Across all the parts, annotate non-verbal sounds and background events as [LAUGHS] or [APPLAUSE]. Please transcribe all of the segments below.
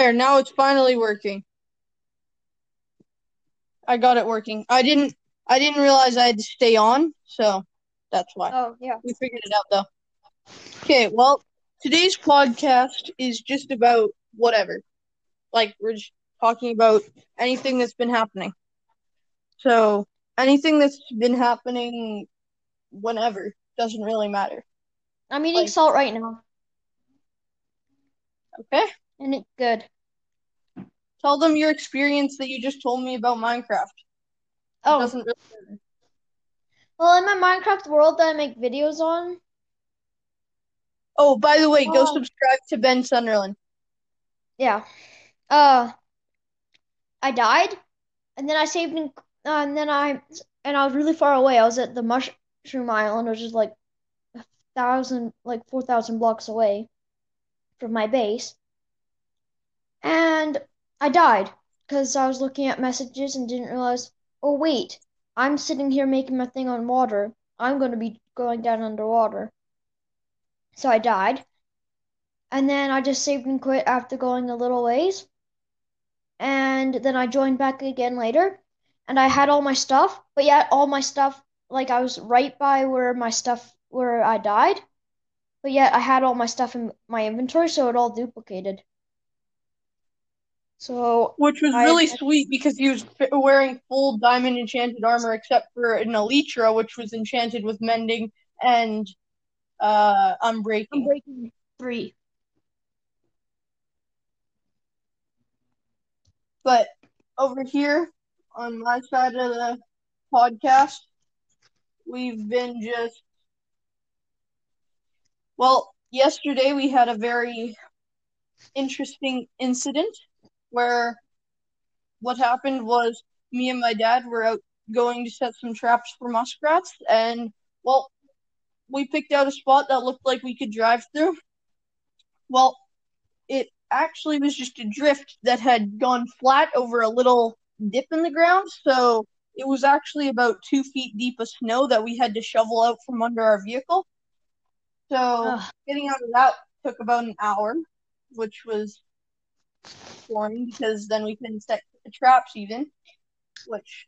There, now it's finally working. I got it working. I didn't I didn't realize I had to stay on, so that's why. Oh yeah. We figured it out though. Okay, well, today's podcast is just about whatever. Like we're just talking about anything that's been happening. So, anything that's been happening whenever doesn't really matter. I'm eating Like- salt right now, Okay? And it's good. Tell them your experience that you just told me about Minecraft. Oh, doesn't really matter. well, in my Minecraft world that I make videos on. Oh, by the way, go Oh. subscribe to Ben Sunderland. Yeah. Uh, I died, and then I saved, in, uh, and then I, and I was really far away. I was at the Mushroom Island, which is like a thousand, like four thousand blocks away from my base, and I died because I was looking at messages and didn't realize. Oh wait, I'm sitting here making my thing on water. I'm going to be going down underwater. So I died. And then I just saved and quit after going a little ways. And then I joined back again later. And I had all my stuff, but yet all my stuff, like I was right by where my stuff, where I died. But yet I had all my stuff in my inventory, so it all duplicated. So, Which was I- really sweet because he was wearing full diamond enchanted armor except for an Elytra, which was enchanted with mending and uh unbreaking. breaking three. But over here on my side of the podcast, we've been just well, yesterday we had a very interesting incident where what happened was me and my dad were out going to set some traps for muskrats and well we picked out a spot that looked like we could drive through. Well, it actually was just a drift that had gone flat over a little dip in the ground, so it was actually about two feet deep of snow that we had to shovel out from under our vehicle. So Ugh. getting out of that took about an hour, which was boring because then we couldn't set the traps even, which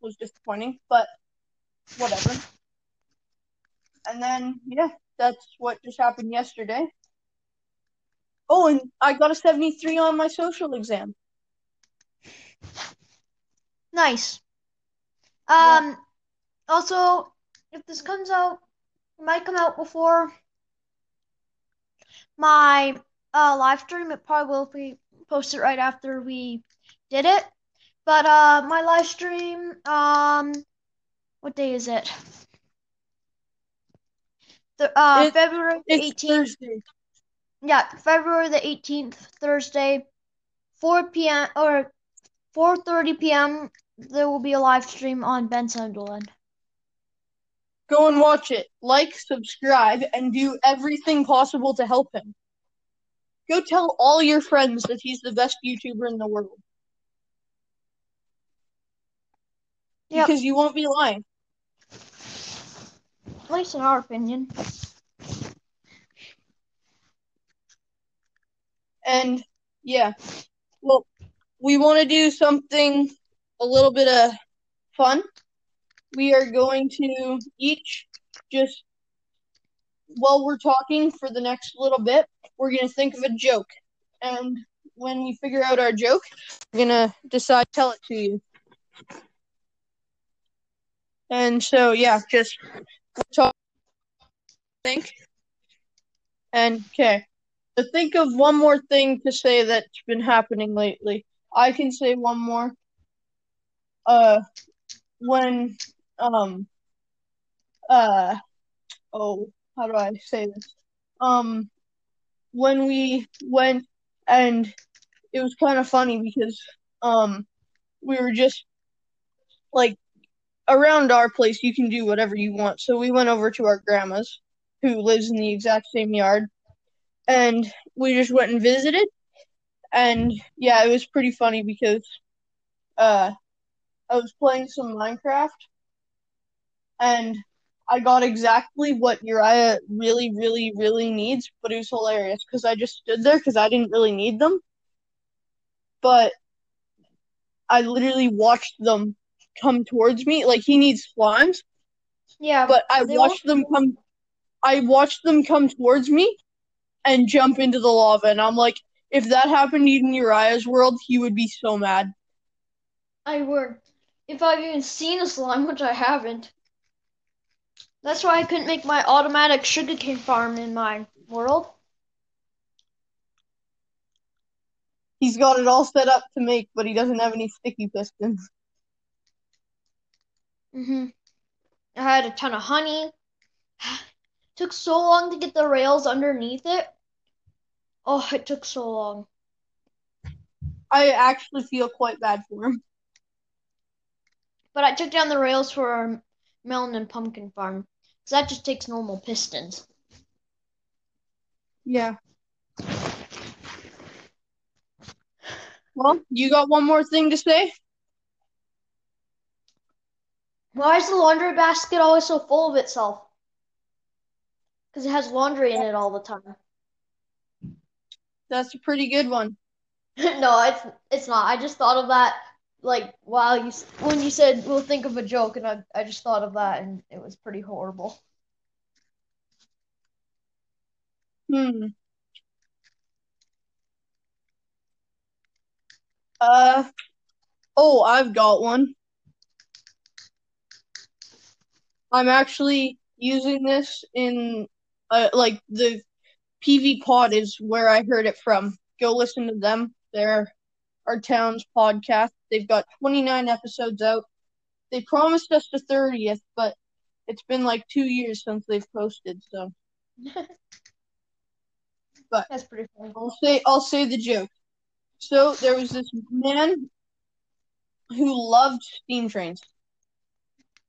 was disappointing, but whatever. And then, yeah, that's what just happened yesterday. Oh, and I got a 73 on my social exam. Nice. Yeah. Um, also, if this comes out, it might come out before my uh live stream. It probably will if we post it right after we did it. But uh, my live stream, um, what day is it? The uh It- February It's eighteenth. Thursday. Yeah, February the 18th, Thursday, 4 p.m. or 4:30 p.m. There will be a live stream on Ben Sunderland. Go and watch it. Like, subscribe, and do everything possible to help him. Go tell all your friends that he's the best YouTuber in the world. Yep. Because you won't be lying. At least in our opinion. And yeah, well, we want to do something a little bit of fun. We are going to each just while we're talking for the next little bit, we're going to think of a joke. And when we figure out our joke, we're going to decide tell it to you. And so, yeah, just talk, think. And okay. So think of one more thing to say that's been happening lately. I can say one more. Uh, when, um, uh, oh, how do I say this? Um, when we went and it was kind of funny because, um, we were just like around our place, you can do whatever you want. So we went over to our grandma's, who lives in the exact same yard, and we just went and visited. And yeah, it was pretty funny because uh I was playing some Minecraft and I got exactly what Uriah really, really, really needs, but it was hilarious because I just stood there because I didn't really need them. but I literally watched them come towards me. Like he needs slimes, Yeah, but I watched them come. I watched them come towards me and jump into the lava, and I'm like, if that happened in Uriah's world, he would be so mad. I would. If I've even seen a slime, which I haven't. That's why I couldn't make my automatic sugarcane farm in my world. He's got it all set up to make, but he doesn't have any sticky pistons. hmm I had a ton of honey. [SIGHS] took so long to get the rails underneath it. Oh, it took so long. I actually feel quite bad for him. But I took down the rails for our melon and pumpkin farm. So that just takes normal pistons. Yeah. Well, you got one more thing to say? Why is the laundry basket always so full of itself? Because it has laundry in it all the time. That's a pretty good one. [LAUGHS] no, it's it's not. I just thought of that like while you when you said we'll think of a joke, and I I just thought of that, and it was pretty horrible. Hmm. Uh, oh, I've got one. I'm actually using this in, uh, like the PV Pod is where I heard it from. Go listen to them. They're our town's podcast. They've got 29 episodes out. They promised us the 30th, but it's been like two years since they've posted. So, [LAUGHS] but That's pretty funny. I'll say I'll say the joke. So there was this man who loved steam trains,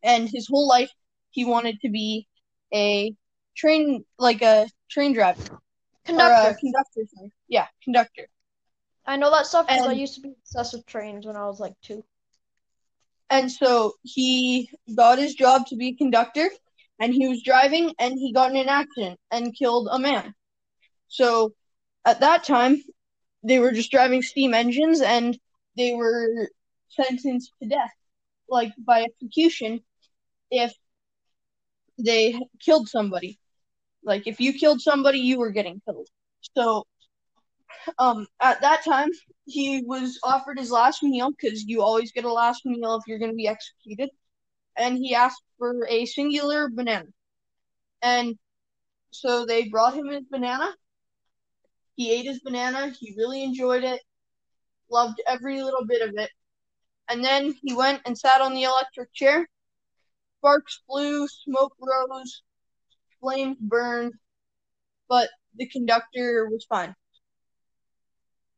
and his whole life he wanted to be a train like a train driver or Conductor. conductor. Sorry. Yeah, conductor. I know that stuff because I used to be obsessed with trains when I was like two. And so he got his job to be a conductor, and he was driving, and he got in an accident and killed a man. So at that time, they were just driving steam engines, and they were sentenced to death, like by execution, if they killed somebody. Like if you killed somebody, you were getting killed. So, um, at that time, he was offered his last meal because you always get a last meal if you're going to be executed. And he asked for a singular banana. And so they brought him his banana. He ate his banana. He really enjoyed it, loved every little bit of it. And then he went and sat on the electric chair. Sparks flew, smoke rose, flames burned, but the conductor was fine.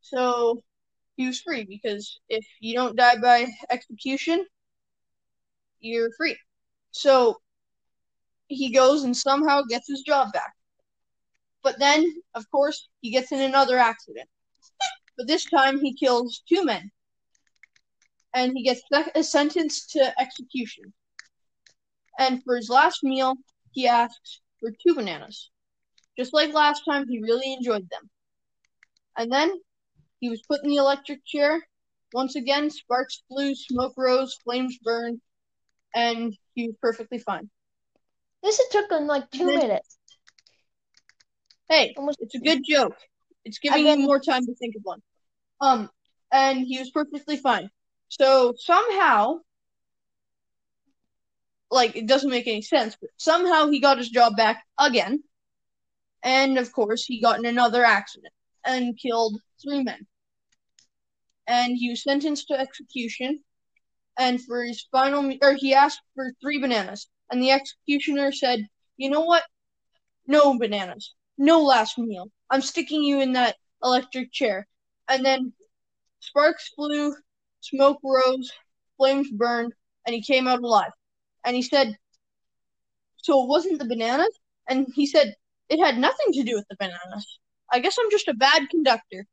So he was free because if you don't die by execution, you're free. So he goes and somehow gets his job back. But then, of course, he gets in another accident. But this time he kills two men. And he gets se- sentenced to execution. And for his last meal, he asks for two bananas. Just like last time, he really enjoyed them. And then he was put in the electric chair. Once again, sparks flew, smoke rose, flames burned, and he was perfectly fine. This it took him like two then- minutes. Hey, Almost- it's a good joke. It's giving you more time to think of one. Um, and he was perfectly fine. So somehow, like, it doesn't make any sense, but somehow he got his job back again. And of course, he got in another accident and killed three men. And he was sentenced to execution. And for his final, or he asked for three bananas. And the executioner said, You know what? No bananas. No last meal. I'm sticking you in that electric chair. And then sparks flew, smoke rose, flames burned, and he came out alive. And he said, So it wasn't the bananas? And he said, It had nothing to do with the bananas. I guess I'm just a bad conductor.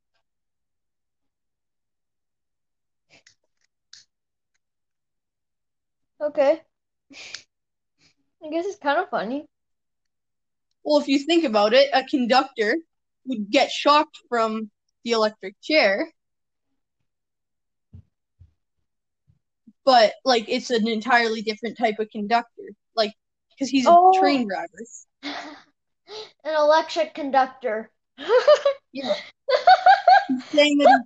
Okay. I guess it's kind of funny. Well, if you think about it, a conductor would get shocked from the electric chair but like it's an entirely different type of conductor. Like because he's a Oh. train driver. [LAUGHS] An electric conductor. Yeah. Saying that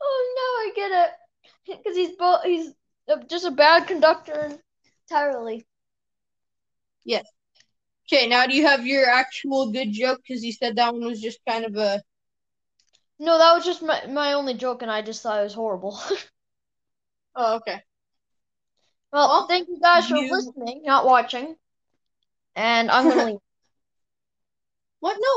oh no, I get it. Because he's both he's uh, just a bad conductor entirely. Yes. Okay, now do you have your actual good joke? Because you said that one was just kind of a. No, that was just my, my only joke, and I just thought it was horrible. [LAUGHS] Oh, okay. Well, Well, thank you guys for listening, not watching. And I'm gonna [LAUGHS] leave. What? No.